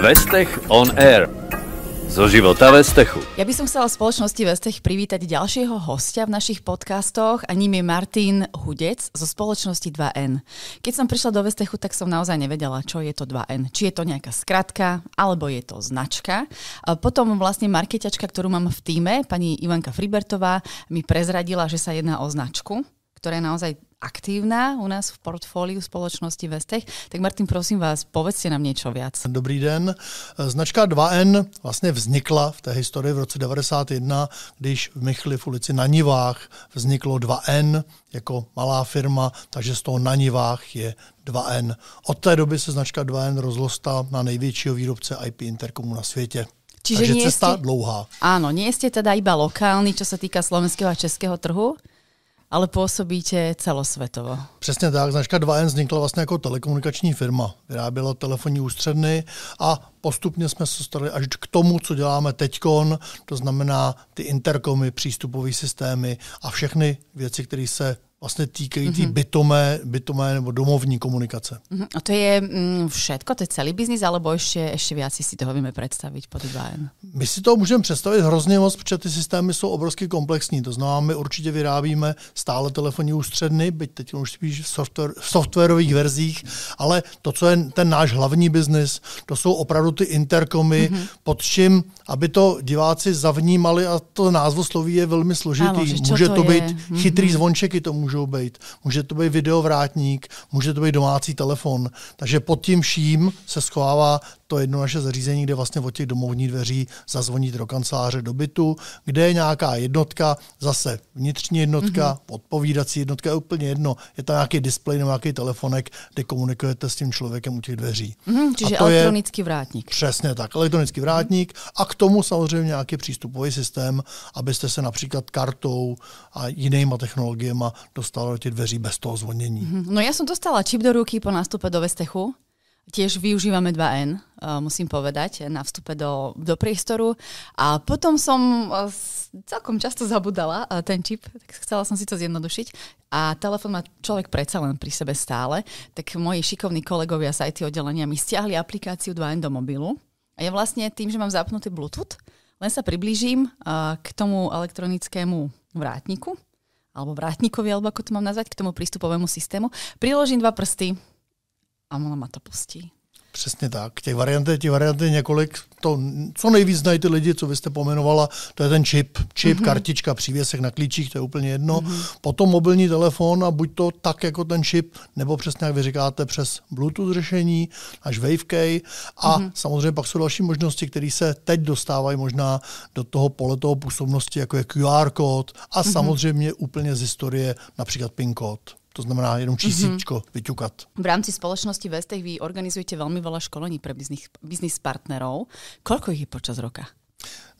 Vestech on Air. Zo života Vestechu. Ja by som chcela spoločnosti Vestech privítať ďalšieho hostia v našich podcastoch a ním je Martin Hudec zo spoločnosti 2N. Keď som prišla do Vestechu, tak som naozaj nevedela, čo je to 2N. Či je to nejaká skratka, alebo je to značka. A potom vlastne marketiačka, ktorú mám v týme, pani Ivanka Fribertová, mi prezradila, že sa jedná o značku, ktorá je naozaj aktívna u nás v portfóliu společnosti Vestech. Tak Martin, prosím vás, povedzte nám něco viac. Dobrý den. Značka 2N vlastně vznikla v té historii v roce 91, když v Michli v ulici na Nivách vzniklo 2N jako malá firma, takže z toho na Nivách je 2N. Od té doby se značka 2N rozlosta na největšího výrobce IP interkomu na světě. Čiže Takže nie cesta ste, dlouhá. Áno, nie ste teda iba lokálny, čo sa týka slovenského a českého trhu? Ale působíte celosvětovo. Přesně tak. Značka 2N vznikla vlastně jako telekomunikační firma. Vyráběla telefonní ústředny a postupně jsme se stali až k tomu, co děláme teďkon, to znamená ty interkomy, přístupové systémy a všechny věci, které se vlastně týkají mm-hmm. bytomé, bytomé nebo domovní komunikace. Mm-hmm. A to je mm, všetko, to je celý biznis, alebo ještě, ještě víc si toho víme představit pod 2N? My si to můžeme představit hrozně moc, protože ty systémy jsou obrovsky komplexní. To znamená, my určitě vyrábíme stále telefonní ústředny, byť teď už spíš v, software, v softwarových verzích, ale to, co je ten náš hlavní biznis, to jsou opravdu ty interkomy, mm-hmm. pod čím, aby to diváci zavnímali, a to názvo sloví je velmi složitý. Ano, může to, to být je? chytrý mm-hmm. zvončeky, to může můžou být. Může to být videovrátník, může to být domácí telefon. Takže pod tím vším se schovává to jedno naše zařízení, kde vlastně od těch domovních dveří zazvoní do kanceláře, do bytu, kde je nějaká jednotka, zase vnitřní jednotka, mm-hmm. odpovídací jednotka, je úplně jedno. Je to nějaký displej nebo nějaký telefonek, kde komunikujete s tím člověkem u těch dveří. Mm-hmm, čiže to elektronický je, vrátník. Přesně tak, elektronický vrátník mm-hmm. a k tomu samozřejmě nějaký přístupový systém, abyste se například kartou a jinýma technologiemi dostali do těch dveří bez toho zvonění. Mm-hmm. No já jsem dostala čip do ruky po nástupe do Vestechu Tiež využívame 2N, uh, musím povedať, na vstupe do, do priestoru. A potom som uh, celkom často zabudala uh, ten čip, tak chcela som si to zjednodušiť. A telefon má človek predsa len pri sebe stále, tak moji šikovní kolegovia z IT oddelenia mi stiahli aplikáciu 2N do mobilu. A ja vlastne tým, že mám zapnutý Bluetooth, len sa priblížim k tomu elektronickému vrátniku, alebo vrátnikovi, alebo ako to mám nazvať, k tomu prístupovému systému. Priložím dva prsty, a ono ma to pustí. Přesně tak. Těch variant, těch variant je několik. To, co nejvíc znají ty lidi, co vy jste pomenovala, to je ten čip. Čip, mm-hmm. kartička, přívěsek na klíčích, to je úplně jedno. Mm-hmm. Potom mobilní telefon a buď to tak jako ten čip, nebo přesně jak vy říkáte, přes Bluetooth řešení, až WaveKey. A mm-hmm. samozřejmě pak jsou další možnosti, které se teď dostávají možná do toho pole toho působnosti, jako je QR kód a mm-hmm. samozřejmě úplně z historie například PIN kód. To znamená jenom čísličko mm-hmm. vyťukat. V rámci spoločnosti Vestech vy organizujete veľmi veľa školení pre biznis, biznis partnerov. Koľko ich je počas roka?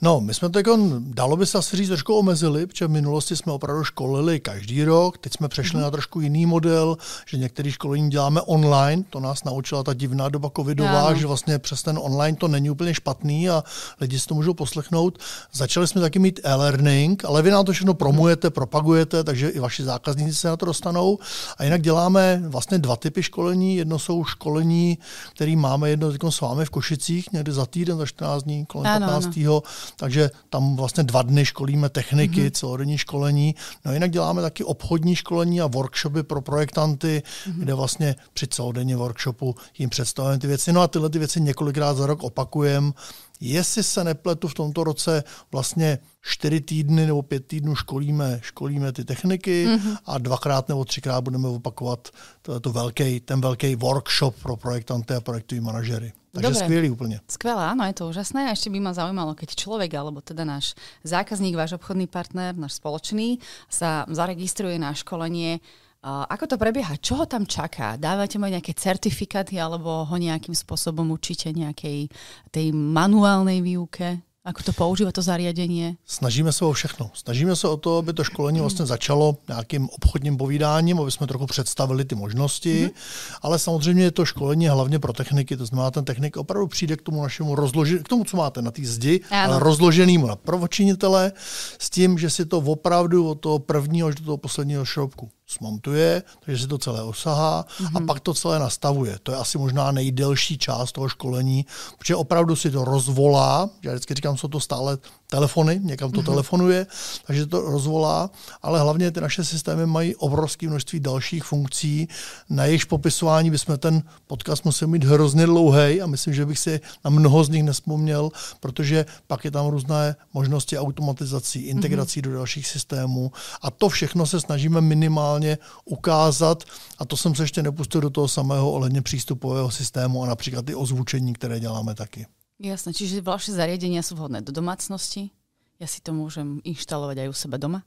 No, my jsme to jako, dalo by se asi říct, trošku omezili, protože v minulosti jsme opravdu školili každý rok, teď jsme přešli mm. na trošku jiný model, že některé školení děláme online, to nás naučila ta divná doba covidová, no. že vlastně přes ten online to není úplně špatný a lidi si to můžou poslechnout. Začali jsme taky mít e-learning, ale vy nám to všechno promujete, propagujete, takže i vaši zákazníci se na to dostanou. A jinak děláme vlastně dva typy školení. Jedno jsou školení, které máme jedno s vámi v Košicích, někdy za týden, za 14 dní, kolem ano, 15. Ano takže tam vlastně dva dny školíme techniky, mm-hmm. celodenní školení. No jinak děláme taky obchodní školení a workshopy pro projektanty, mm-hmm. kde vlastně při celodenní workshopu jim představujeme ty věci. No a tyhle ty věci několikrát za rok opakujeme. Jestli se nepletu v tomto roce vlastně čtyři týdny nebo pět týdnů školíme, školíme ty techniky mm-hmm. a dvakrát nebo třikrát budeme opakovat to, to velký, ten velký workshop pro projektanty a projektoví manažery. Takže Dobre. skvělý úplně. Skvělé, áno, je to úžasné. A ešte by ma zaujímalo, keď človek, alebo teda náš zákazník, váš obchodný partner, náš spoločný, sa zaregistruje na školenie, ako to prebieha? Čo ho tam čaká? Dávate mu nejaké certifikáty alebo ho nejakým spôsobom učíte nejakej tej manuálnej výuke? Ako to používá to zariadení? Snažíme se o všechno. Snažíme se o to, aby to školení vlastně začalo nějakým obchodním povídáním, aby jsme trochu představili ty možnosti, mm-hmm. ale samozřejmě je to školení hlavně pro techniky, to znamená, ten technik opravdu přijde k tomu našemu rozložení, k tomu, co máte na té zdi, ale rozloženému na prvočinitele, s tím, že si to opravdu od toho prvního až do toho posledního šroubku smontuje, takže si to celé osahá mm-hmm. a mhm. pak to celé nastavuje. To je asi možná nejdelší část toho školení, protože opravdu si to rozvolá, já vždycky říkám, jsou to stále telefony, někam to mm-hmm. telefonuje, takže to rozvolá, ale hlavně ty naše systémy mají obrovské množství dalších funkcí, na jejichž popisování bychom ten podcast museli mít hrozně dlouhý a myslím, že bych si na mnoho z nich nespomněl, protože pak je tam různé možnosti automatizací, integrací mm-hmm. do dalších systémů a to všechno se snažíme minimálně ukázat a to jsem se ještě nepustil do toho samého ohledně přístupového systému a například ty ozvučení, které děláme taky. Jasné, čiže vaše zariadenia sú vhodné do domácnosti? Ja si to môžem inštalovať aj u sebe doma?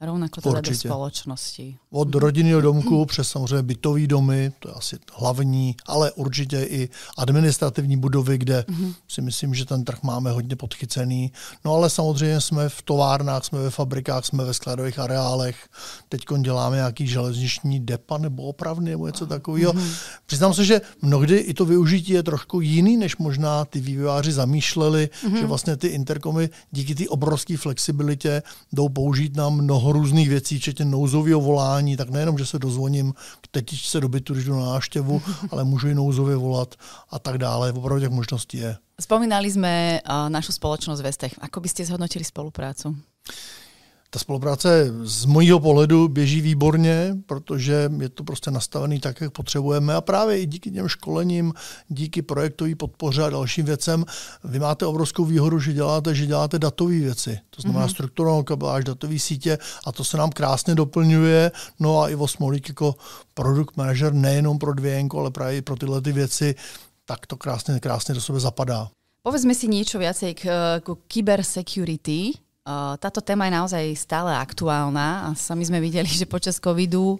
Rovnako teda Určitě. do společnosti. Od rodinného domku přes samozřejmě bytový domy, to je asi hlavní, ale určitě i administrativní budovy, kde mm-hmm. si myslím, že ten trh máme hodně podchycený. No ale samozřejmě jsme v továrnách, jsme ve fabrikách, jsme ve skladových areálech. Teď děláme nějaký železniční depa nebo opravny nebo něco takového. Mm-hmm. Přiznám se, že mnohdy i to využití je trošku jiný, než možná ty vývojáři zamýšleli, mm-hmm. že vlastně ty interkomy díky té obrovské flexibilitě jdou použít na mnoho mnoho různých věcí, včetně nouzového volání, tak nejenom, že se dozvoním k tetičce do bytu, když jdu na návštěvu, ale můžu i nouzově volat a tak dále. Opravdu těch možností je. Spomínali jsme uh, našu společnost Vestech. Ako byste zhodnotili spoluprácu? Ta spolupráce z mojího pohledu běží výborně, protože je to prostě nastavený tak, jak potřebujeme a právě i díky těm školením, díky projektové podpoře a dalším věcem, vy máte obrovskou výhodu, že děláte, že děláte datové věci. To znamená mm-hmm. strukturální kabeláž, datové sítě a to se nám krásně doplňuje. No a Ivo Smolík jako produkt manager nejenom pro dvějenko, ale právě i pro tyhle ty věci, tak to krásně, krásně do sebe zapadá. Povedzme si niečo viacej k, k cybersecurity. Táto téma je naozaj stále aktuálna a sami sme videli, že počas covidu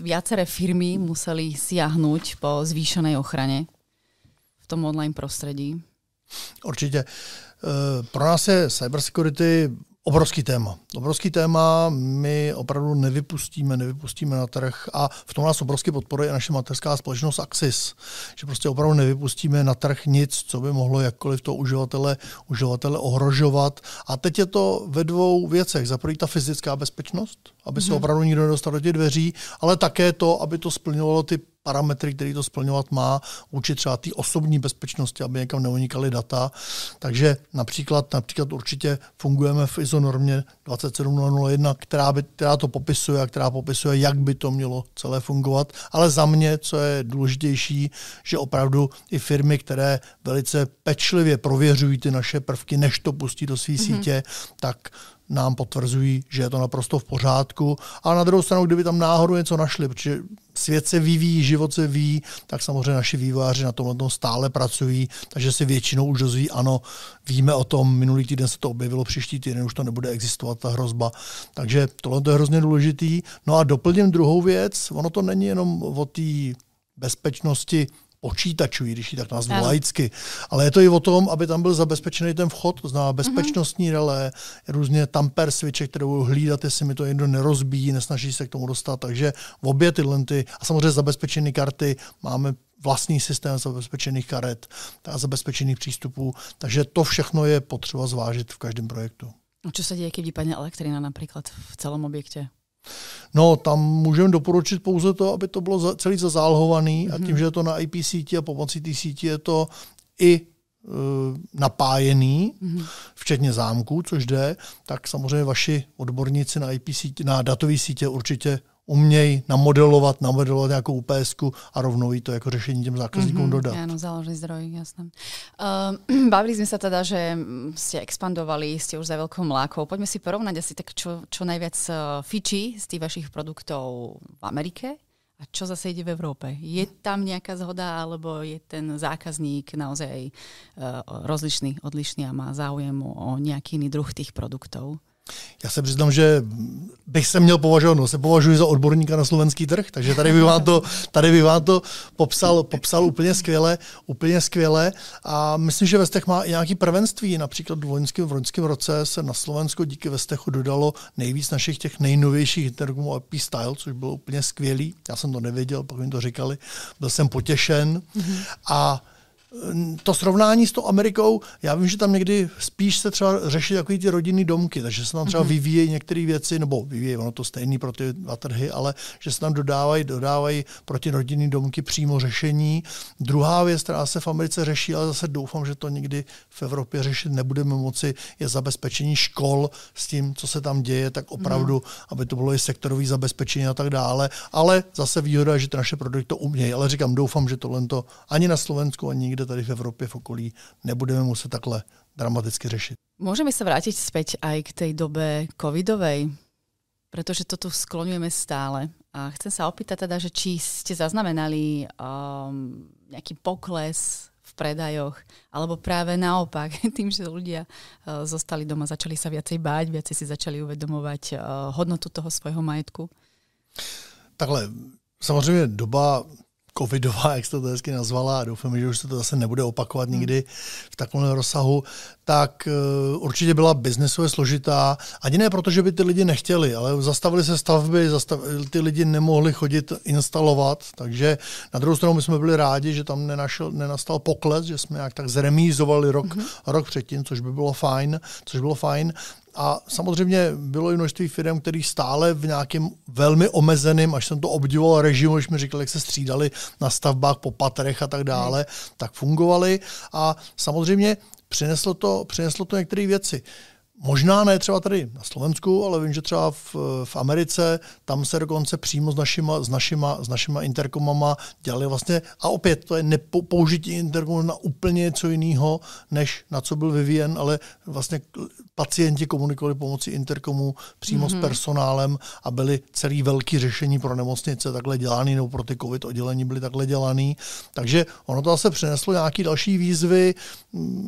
viaceré firmy museli siahnuť po zvýšenej ochrane v tom online prostredí. Určitě. E, pro nás je cybersecurity Obrovský téma. Obrovský téma, my opravdu nevypustíme, nevypustíme na trh a v tom nás obrovsky podporuje naše mateřská společnost Axis, že prostě opravdu nevypustíme na trh nic, co by mohlo jakkoliv to uživatele, uživatele ohrožovat. A teď je to ve dvou věcech. Za prvý ta fyzická bezpečnost, aby se mm-hmm. opravdu nikdo nedostal do těch dveří, ale také to, aby to splňovalo ty parametry, který to splňovat má, vůči třeba té osobní bezpečnosti, aby někam neunikaly data. Takže například, například určitě fungujeme v ISO normě 27001, která, by, která to popisuje a která popisuje, jak by to mělo celé fungovat. Ale za mě, co je důležitější, že opravdu i firmy, které velice pečlivě prověřují ty naše prvky, než to pustí do své mm-hmm. sítě, tak nám potvrzují, že je to naprosto v pořádku. A na druhou stranu, kdyby tam náhodou něco našli, protože svět se vyvíjí, život se ví, tak samozřejmě naši vývojáři na tomhle tom stále pracují, takže si většinou už dozví, ano, víme o tom, minulý týden se to objevilo, příští týden už to nebude existovat, ta hrozba. Takže tohle je hrozně důležitý. No a doplním druhou věc, ono to není jenom o té bezpečnosti počítačů, když ji tak nazvu ano. laicky. Ale je to i o tom, aby tam byl zabezpečený ten vchod, to znamená bezpečnostní mm-hmm. relé, různě tamper switche, které budou hlídat, jestli mi to někdo nerozbíjí, nesnaží se k tomu dostat. Takže v obě tyhle ty, a samozřejmě zabezpečené karty, máme vlastní systém zabezpečených karet a zabezpečených přístupů, takže to všechno je potřeba zvážit v každém projektu. A co se děje, když vypadne elektrina například v celém objektě? No, tam můžeme doporučit pouze to, aby to bylo celý zazálhovaný mm-hmm. a tím, mhm. že je to na IP síti a pomocí té síti je to i e, napájený, mm-hmm. včetně zámků, což jde, tak samozřejmě vaši odborníci na IP sítě, na datové sítě určitě umějí namodelovat, namodelovat nějakou UPS a rovnou jí to jako řešení těm zákazníkům mm-hmm, dodat. Áno, záložný zdroj, jasné. Uh, bavili sme sa teda, že ste expandovali, ste už za veľkou mlákou. Poďme si porovnať asi tak, čo, čo najviac uh, fičí z tých vašich produktov v Amerike a čo zase ide v Európe. Je tam nejaká zhoda, alebo je ten zákazník naozaj uh, rozlišný, odlišný a má záujem o nejaký iný druh tých produktov? Já se přiznám, že bych se měl považovat, no, se považuji za odborníka na slovenský trh, takže tady bych vám to, tady bych vám to popsal, popsal úplně skvěle, úplně skvěle. A myslím, že Vestech má i nějaký prvenství, například v loňském, v loňském roce se na Slovensku díky Vestechu dodalo nejvíc našich těch nejnovějších interkomů IP Style, což bylo úplně skvělý, já jsem to nevěděl, pak mi to říkali, byl jsem potěšen. Mm-hmm. a to srovnání s tou Amerikou, já vím, že tam někdy spíš se třeba řeší takový ty rodinný domky, takže se tam třeba mm-hmm. vyvíjejí některé věci, nebo vyvíjejí, ono to stejný pro ty trhy, ale že se tam dodávají, dodávají pro ty rodinný domky přímo řešení. Druhá věc, která se v Americe řeší, ale zase doufám, že to nikdy v Evropě řešit nebudeme moci, je zabezpečení škol s tím, co se tam děje, tak opravdu, mm. aby to bylo i sektorový zabezpečení a tak dále. Ale zase výhoda je, že ty naše produkty to umějí. Ale říkám, doufám, že tohle to ani na Slovensku, ani nikde tady v Evropě v okolí nebudeme muset takhle dramaticky řešit. Můžeme se vrátit zpět aj k té době covidovej, protože to tu skloňujeme stále. A chcem sa opýtať teda, že či ste zaznamenali um, nejaký pokles v predajoch, alebo práve naopak, tým, že ľudia uh, zostali doma, začali sa viacej báť, viacej si začali uvedomovať uh, hodnotu toho svojho majetku? Takhle, samozřejmě doba covidová, jak jste to hezky nazvala, a doufám, že už se to zase nebude opakovat hmm. nikdy v takovém rozsahu, tak uh, určitě byla biznesově složitá. Ani ne proto, že by ty lidi nechtěli, ale zastavili se stavby, zastav, ty lidi nemohli chodit instalovat, takže na druhou stranu my jsme byli rádi, že tam nenašel, nenastal pokles, že jsme jak tak zremízovali rok, mm-hmm. rok předtím, což by bylo fajn, což bylo fajn. A samozřejmě bylo i množství firm, které stále v nějakém velmi omezeném, až jsem to obdivoval režimu, když mi říkali, jak se střídali na stavbách po patrech a tak dále, hmm. tak fungovaly. A samozřejmě přineslo to, přineslo to některé věci. Možná ne třeba tady na Slovensku, ale vím, že třeba v, v Americe, tam se dokonce přímo s našima, s našima, s našima interkomama dělali vlastně, a opět to je nepoužití interkomu na úplně něco jiného, než na co byl vyvíjen, ale vlastně pacienti komunikovali pomocí interkomu přímo mm-hmm. s mhm. personálem a byly celý velký řešení pro nemocnice takhle dělaný, nebo pro ty covid oddělení byly takhle dělaný. Takže ono to zase přineslo nějaké další výzvy,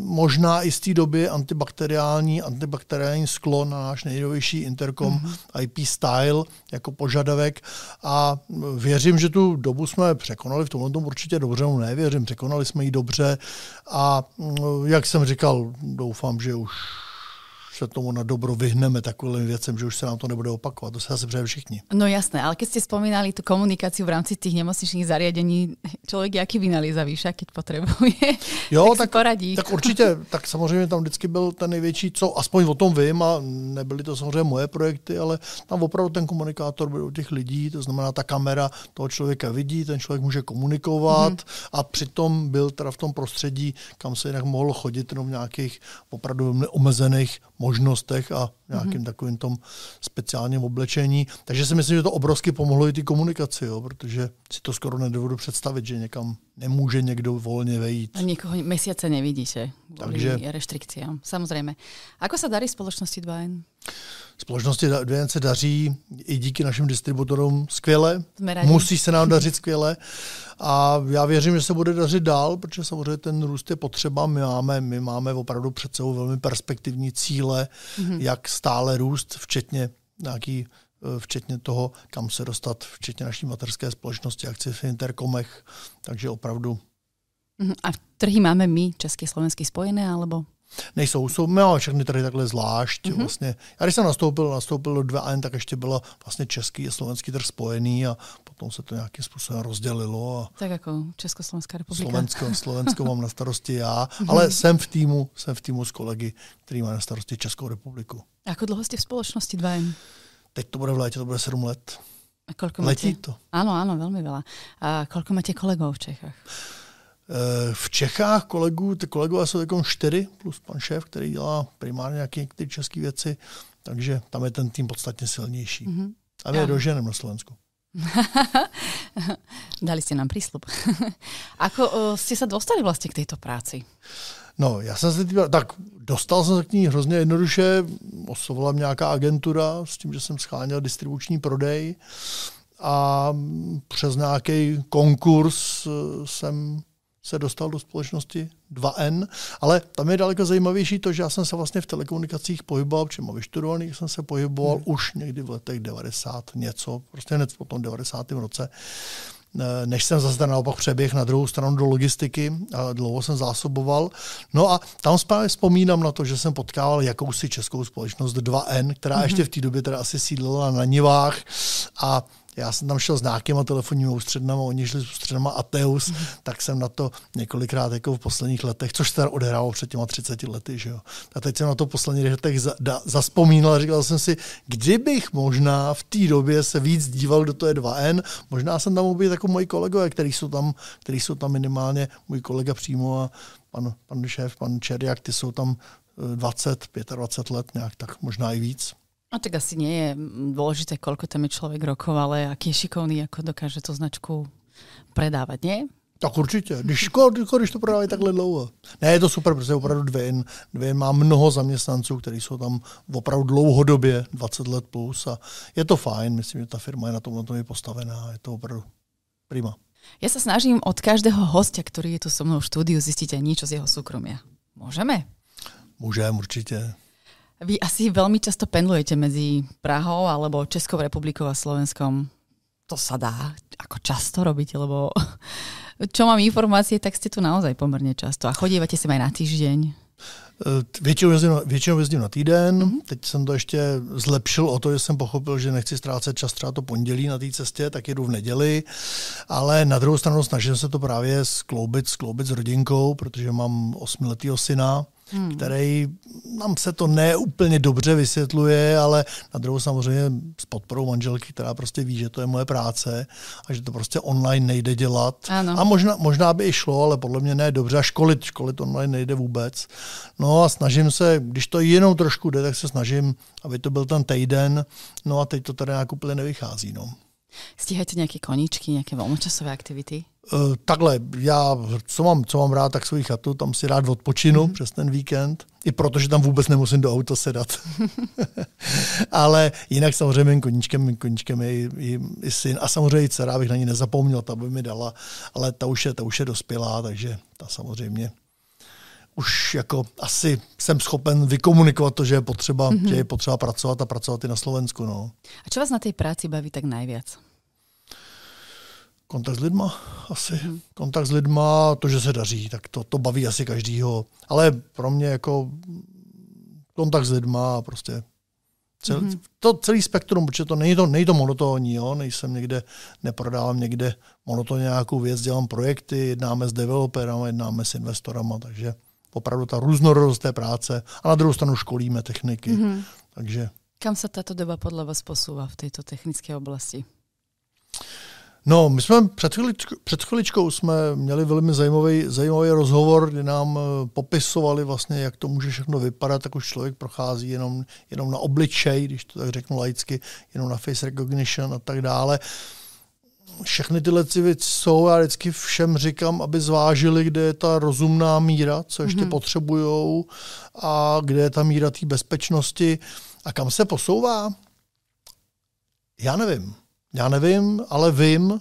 možná i z té doby antibakteriální, antibakteriální sklo na náš nejnovější interkom mm-hmm. IP Style jako požadavek a věřím, že tu dobu jsme překonali, v tomhle tomu určitě dobře, no nevěřím, překonali jsme ji dobře a jak jsem říkal, doufám, že už se tomu na dobro vyhneme takovým věcem, že už se nám to nebude opakovat. To se asi přeje všichni. No jasné, ale keď ste spomínali tu komunikaci v rámci těch nemocničních zariadení, člověk jaký vynalízavý však, keď potřebuje, jo, tak, tak, poradí. tak určitě, tak samozřejmě tam vždycky byl ten největší, co aspoň o tom vím, a nebyly to samozřejmě moje projekty, ale tam opravdu ten komunikátor byl u těch lidí, to znamená ta kamera toho člověka vidí, ten člověk může komunikovat mm-hmm. a přitom byl teda v tom prostředí, kam se jinak mohl chodit jenom v nějakých opravdu omezených možnostech a nějakým mm-hmm. takovým tom speciálním oblečení. Takže si myslím, že to obrovsky pomohlo i ty komunikaci, jo, protože si to skoro nedovedu představit, že někam nemůže někdo volně vejít. A někoho měsíce nevidíte Takže restrikciám. Samozřejmě. Ako se darí společnosti 2N? Společnosti 2N se daří i díky našim distributorům skvěle. Musí se nám dařit skvěle. A já věřím, že se bude dařit dál, protože samozřejmě ten růst je potřeba. My máme, my máme opravdu před sebou velmi perspektivní cíle, mm-hmm. jak stále růst, včetně nějaký eh, včetně toho, kam se dostat, včetně naší materské společnosti, akci v Interkomech. Takže opravdu. Mhm. A trhy máme my, české, slovenské spojené, alebo? Nejsou, jsou, máme všechny tady takhle zvlášť. Mm-hmm. Vlastně. Já když jsem nastoupil, nastoupil do 2N, tak ještě bylo vlastně český a slovenský trh spojený a potom se to nějakým způsobem rozdělilo. A tak jako Československá republika. Slovensko, Slovensko mám na starosti já, mm-hmm. ale jsem v týmu, jsem v týmu s kolegy, který má na starosti Českou republiku. A jako dlouho jste v společnosti 2N? Teď to bude v létě, to bude 7 let. A koľko Letí máte? to. Ano, ano, velmi veľa. A koľko máte kolegů v Čechách? Eh, v Čechách kolegů, ty kolegové jsou jako čtyři, plus pan šéf, který dělá primárně nějaké ty české věci, takže tam je ten tým podstatně silnější. Mm-hmm. A my je doženem na Slovensku. Dali jste nám prísľub. Ako uh, jste se dostali vlastně k této práci? No, já jsem se týbal, tak dostal jsem se k ní hrozně jednoduše, oslovala mě nějaká agentura s tím, že jsem scháněl distribuční prodej a přes nějaký konkurs eh, jsem se dostal do společnosti 2N, ale tam je daleko zajímavější to, že já jsem se vlastně v telekomunikacích pohyboval, mám vyštudovaný, jsem se pohyboval hmm. už někdy v letech 90 něco, prostě hned po tom 90. roce než jsem zase naopak přeběh na druhou stranu do logistiky a dlouho jsem zásoboval. No a tam právě vzpomínám na to, že jsem potkával jakousi českou společnost 2N, která mm-hmm. ještě v té době teda asi sídlila na Nivách a já jsem tam šel s nějakýma telefonními ústřednama, oni šli s ústřednama Ateus, mm. tak jsem na to několikrát jako v posledních letech, což se odehrálo před těma 30 lety, že jo. A teď jsem na to posledních letech za, da, zaspomínal a říkal jsem si, kdybych možná v té době se víc díval, do toho je 2N, možná jsem tam mohl být jako moji kolegové, kteří jsou tam, který jsou tam minimálně, můj kolega přímo a pan, pan šéf, pan Čeriak, ty jsou tam 20, eh, 25 let nějak, tak možná i víc. A tak asi nie je dôležité, koľko tam je človek rokov, ale aký je šikovný, ako dokáže tú značku predávať, nie? Tak určitě, když, když to prodávají takhle dlouho. Ne, je to super, protože opravdu Dvěn, Dvěn má mnoho zaměstnanců, kteří jsou tam opravdu dlouhodobě, 20 let plus a je to fajn, myslím, že ta firma je na tom, na tom je postavená, je to opravdu prima. Ja sa snažím od každého hostia, ktorý je tu so mnou v štúdiu, zistiť aj niečo z jeho súkromia. Môžeme? Môžem, určite. Vy asi veľmi často pendlujete medzi Prahou alebo Českou republikou a Slovenskom. To sa dá ako často robiť, lebo čo mám informácie, tak ste tu naozaj pomerne často. A chodívate sem aj na týždeň. Eh, většinou jezdím, většinou jezdím na týden, mm-hmm. teď jsem to ještě zlepšil o to, že jsem pochopil, že nechci ztrácet čas třeba to pondělí na té cestě, tak jedu v neděli, ale na druhou stranu snažím se to právě skloubit, skloubit s rodinkou, protože mám osmiletýho syna, hmm. který nám se to neúplně dobře vysvětluje, ale na druhou samozřejmě s podporou manželky, která prostě ví, že to je moje práce a že to prostě online nejde dělat. Ano. A možná, možná by i šlo, ale podle mě ne dobře. A školit, školit online nejde vůbec. No a snažím se, když to jenom trošku jde, tak se snažím, aby to byl ten týden. No a teď to tady nějak úplně nevychází. No. Stíháte nějaké koníčky, nějaké volnočasové aktivity? Uh, takhle, já co mám, co mám rád, tak svůj chatu, tam si rád odpočinu mm. přes ten víkend, i protože tam vůbec nemusím do auta sedat. Ale jinak samozřejmě mým koníčkem, mým koníčkem je i, i, i syn a samozřejmě i dcera, abych na ní nezapomněl, ta by mi dala, ale ta už je, ta už je dospělá, takže ta samozřejmě už jako asi jsem schopen vykomunikovat to, že je potřeba, mm-hmm. že je potřeba pracovat a pracovat i na Slovensku. No. A co vás na té práci baví tak nejvíc? Kontakt s lidma asi. Mm-hmm. Kontakt s lidma, to, že se daří, tak to, to baví asi každýho. Ale pro mě jako kontakt s lidma a prostě cel, mm-hmm. to celý spektrum, protože to není to, není to monotónní, jo? nejsem někde, neprodávám někde monotónně nějakou věc, dělám projekty, jednáme s developerama, jednáme s investorama, takže opravdu ta různorodost té práce a na druhou stranu školíme techniky. Mm-hmm. Takže... Kam se tato doba podle vás posouvá v této technické oblasti? No, my jsme před, chviličkou, před chviličkou jsme měli velmi zajímavý, zajímavý rozhovor, kdy nám eh, popisovali vlastně, jak to může všechno vypadat, tak už člověk prochází jenom, jenom na obličej, když to tak řeknu laicky, jenom na face recognition a tak dále. Všechny tyhle věci jsou, já vždycky všem říkám, aby zvážili, kde je ta rozumná míra, co ještě mm-hmm. potřebujou a kde je ta míra té bezpečnosti a kam se posouvá. Já nevím. Já nevím, ale vím,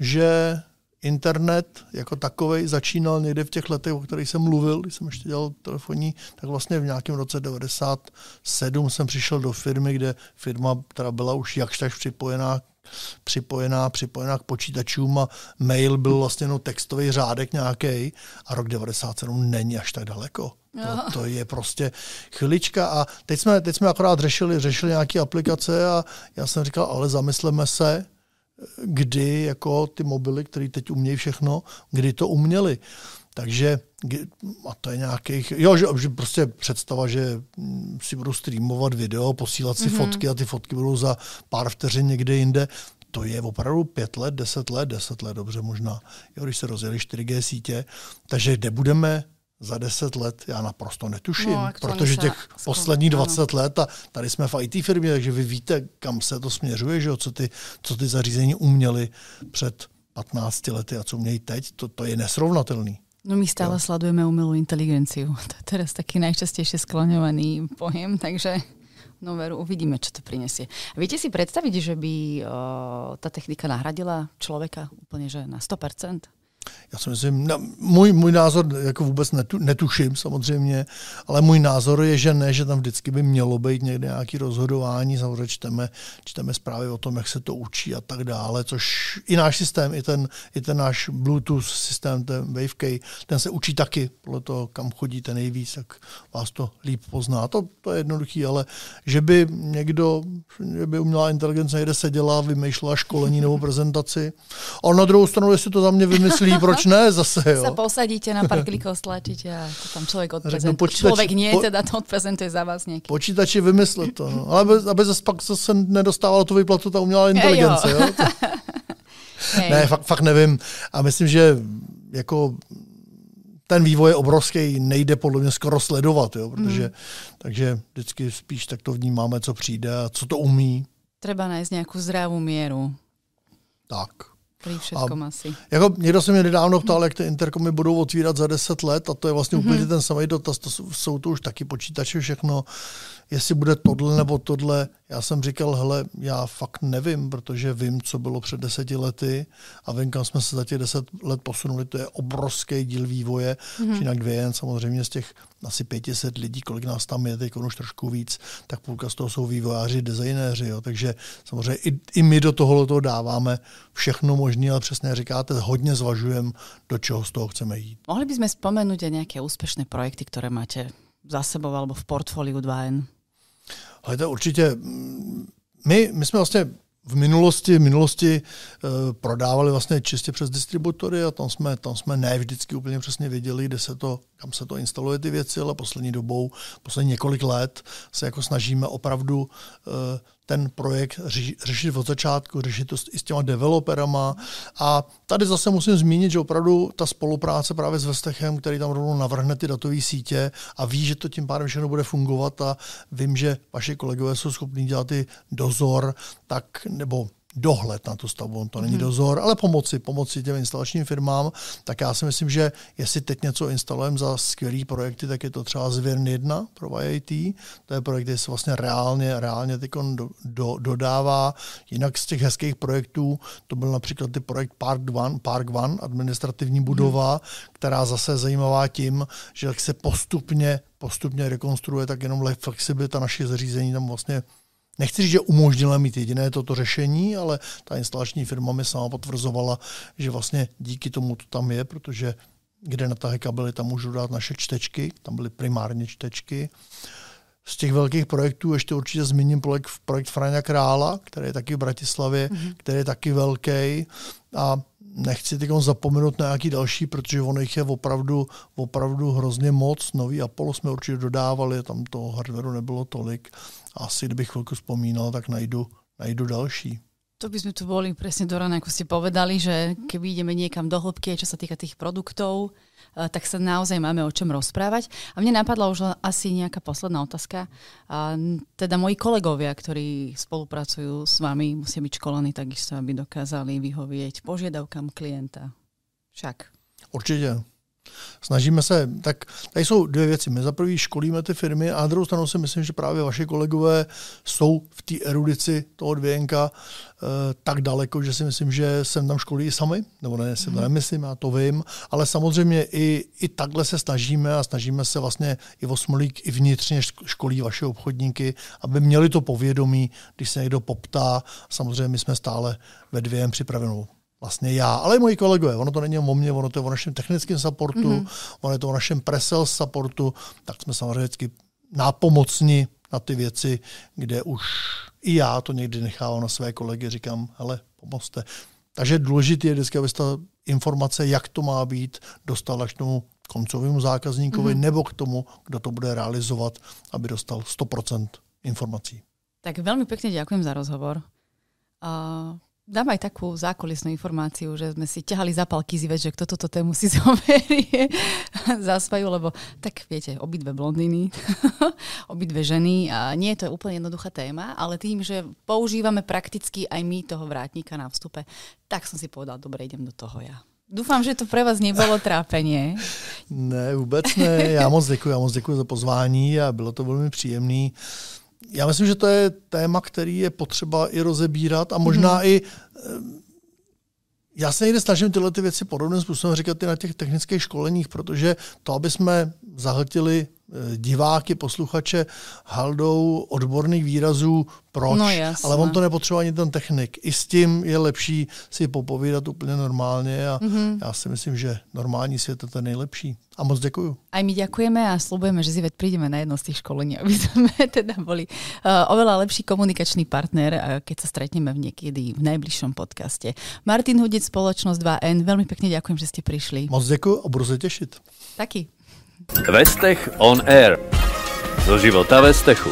že internet jako takový začínal někde v těch letech, o kterých jsem mluvil, když jsem ještě dělal telefonní, tak vlastně v nějakém roce 97 jsem přišel do firmy, kde firma, která byla už jakž tak připojená připojená, připojená k počítačům a mail byl vlastně no textový řádek nějaký a rok 97 není až tak daleko. To, to je prostě chvilička a teď jsme, teď jsme akorát řešili, řešili nějaké aplikace a já jsem říkal, ale zamysleme se, kdy jako ty mobily, které teď umějí všechno, kdy to uměli. Takže a to je nějakých, jo, že, že prostě představa, že si budu streamovat video, posílat si mm-hmm. fotky a ty fotky budou za pár vteřin někde jinde, to je opravdu pět let, deset let, deset let, dobře možná, jo, když se rozjeli 4G sítě. Takže kde budeme za deset let, já naprosto netuším, no, protože těch se, posledních 20 let a tady jsme v IT firmě, takže vy víte, kam se to směřuje, že jo, co, ty, co ty zařízení uměly před 15 lety a co umějí teď, to, to je nesrovnatelný. No my stále jo. sledujeme umelú inteligenciu. To je teraz taký najčastejšie skloňovaný pojem, takže no veru, uvidíme, čo to prinesie. Viete si predstaviť, že by o, tá technika nahradila človeka úplne že na 100%? Já si myslím, no, můj, můj názor jako vůbec netu, netuším samozřejmě, ale můj názor je, že ne, že tam vždycky by mělo být někde nějaké rozhodování, samozřejmě čteme, čteme zprávy o tom, jak se to učí a tak dále, což i náš systém, i ten, i ten náš Bluetooth systém, ten WaveK, ten se učí taky, podle toho, kam chodíte nejvíc, tak vás to líp pozná. To, to je jednoduchý, ale že by někdo, že by umělá inteligence někde seděla, vymýšlela školení nebo prezentaci, a na druhou stranu, jestli to za mě vymyslí, proč proč ne zase, jo? Sa posadíte na pár klikov, stlačíte a to tam člověk odprezentuje. Počítači, člověk nie, po, teda to odprezentuje za vás něký. Počítači vymyslet to, no. Ale aby, aby zase pak zase nedostávalo tu výplatu ta umělá inteligence, jo? jo? ne, fakt, fakt nevím. A myslím, že jako ten vývoj je obrovský, nejde podle mě skoro sledovat, jo, protože mm. takže vždycky spíš tak to vnímáme, co přijde a co to umí. Třeba najít nějakou zdravou míru. Tak. Pri všetkom a, asi. Jako někdo se mě nedávno ptal, jak ty interkomy budou otvírat za 10 let a to je vlastně mm-hmm. úplně ten samý dotaz. To jsou, jsou to už taky počítače všechno jestli bude tohle nebo tohle. Já jsem říkal, hele, já fakt nevím, protože vím, co bylo před deseti lety a vím, kam jsme se za těch deset let posunuli. To je obrovský díl vývoje. Mm-hmm. Jinak dvě jen samozřejmě z těch asi 500 lidí, kolik nás tam je, teď už trošku víc, tak půlka z toho jsou vývojáři, designéři. Jo. Takže samozřejmě i, i my do tohohle toho dáváme všechno možné, ale přesně říkáte, hodně zvažujeme, do čeho z toho chceme jít. Mohli bychom vzpomenout nějaké úspěšné projekty, které máte za sebou alebo v portfoliu 2N? Ale to určitě, mm, my, my jsme vlastně v minulosti, v minulosti uh, prodávali vlastně čistě přes distributory a tam jsme, tam jsme ne vždycky úplně přesně věděli, kde se to, kam se to instaluje ty věci, ale poslední dobou, poslední několik let se jako snažíme opravdu uh, ten projekt řešit od začátku, řešit to i s těma developerama. A tady zase musím zmínit, že opravdu ta spolupráce právě s Vestechem, který tam rovnou navrhne ty datové sítě a ví, že to tím pádem všechno bude fungovat a vím, že vaši kolegové jsou schopni dělat i dozor, tak nebo dohled na tu stavbu, on to není hmm. dozor, ale pomoci, pomoci těm instalačním firmám, tak já si myslím, že jestli teď něco instalujeme za skvělý projekty, tak je to třeba Zvěrn 1 pro IIT, to je projekt, který se vlastně reálně, reálně teď do, do, dodává. Jinak z těch hezkých projektů, to byl například ty projekt Park One, Park One administrativní budova, hmm. která zase je zajímavá tím, že jak se postupně, postupně rekonstruuje, tak jenom flexibilita našich zařízení tam vlastně Nechci říct, že umožnila mít jediné toto řešení, ale ta instalační firma mi sama potvrzovala, že vlastně díky tomu to tam je, protože kde natáhy kabely, tam můžu dát naše čtečky, tam byly primárně čtečky. Z těch velkých projektů ještě určitě zmíním projekt, projekt Fraňa Krála, který je taky v Bratislavě, mm-hmm. který je taky velký a nechci teď zapomenout na nějaký další, protože ono jich je opravdu, opravdu hrozně moc. Nový Apollo jsme určitě dodávali, tam toho hardwareu nebylo tolik asi kdybych chvilku vzpomínal, tak najdu, najdu další. To by sme tu boli presne do rana, ako ste povedali, že keby ideme niekam do hĺbky, čo sa týka tých produktov, eh, tak sa naozaj máme o čom rozprávať. A mne napadla už asi nejaká posledná otázka. A teda moji kolegovia, ktorí spolupracujú s vami, musia byť školení takisto, aby dokázali vyhovieť požiadavkám klienta. Však. Určitě. Snažíme se, tak tady jsou dvě věci. My za prvý školíme ty firmy a na druhou stranu si myslím, že právě vaše kolegové jsou v té erudici toho dvějenka eh, tak daleko, že si myslím, že jsem tam školí i sami, nebo ne, si to mhm. nemyslím, já to vím, ale samozřejmě i, i takhle se snažíme a snažíme se vlastně i Osmolík i vnitřně školí vaše obchodníky, aby měli to povědomí, když se někdo poptá. Samozřejmě my jsme stále ve dvějem připravenou vlastně já, ale i moji kolegové. Ono to není o mě, ono to je o našem technickém supportu, mm-hmm. ono je to o našem presales supportu, tak jsme samozřejmě vždycky nápomocni na ty věci, kde už i já to někdy nechávám na své kolegy, říkám, hele, pomozte. Takže důležité je vždycky, aby ta informace, jak to má být, dostala k tomu koncovému zákazníkovi mm-hmm. nebo k tomu, kdo to bude realizovat, aby dostal 100% informací. Tak velmi pěkně děkuji za rozhovor. Uh, dám aj takú zákulisnú informáciu, že sme si ťahali zapalky zivať, že kto toto tému si zoberie, zaspajú, lebo tak viete, obidve blondiny, obidve ženy a nie je to úplne jednoduchá téma, ale tým, že používame prakticky aj my toho vrátnika na vstupe, tak som si povedal, dobre, idem do toho ja. Doufám, že to pro vás nebylo trápení. Ne, vůbec ne. Já moc děkuji, já moc děkuji za pozvání a bylo to velmi příjemné já myslím, že to je téma, který je potřeba i rozebírat a možná mm. i eh, Já se někde snažím tyhle ty věci podobným způsobem říkat i na těch technických školeních, protože to, aby jsme zahltili diváky, posluchače haldou odborných výrazů, proč, no ale on to nepotřebuje ani ten technik. I s tím je lepší si popovídat úplně normálně a mm-hmm. já si myslím, že normální svět je ten nejlepší. A moc děkuju. Aj my ďakujeme a slúbujeme, že Zivet prídeme na jedno z tých školení, aby sme teda boli uh, oveľa lepší komunikačný partner, uh, keď sa stretneme v niekedy v najbližšom podcaste. Martin Hudec, Spoločnosť 2N, veľmi pekne ďakujem, že ste prišli. Moc děkuji a budu se těšit. Taky. Vestech on Air. Zo života Vestechu.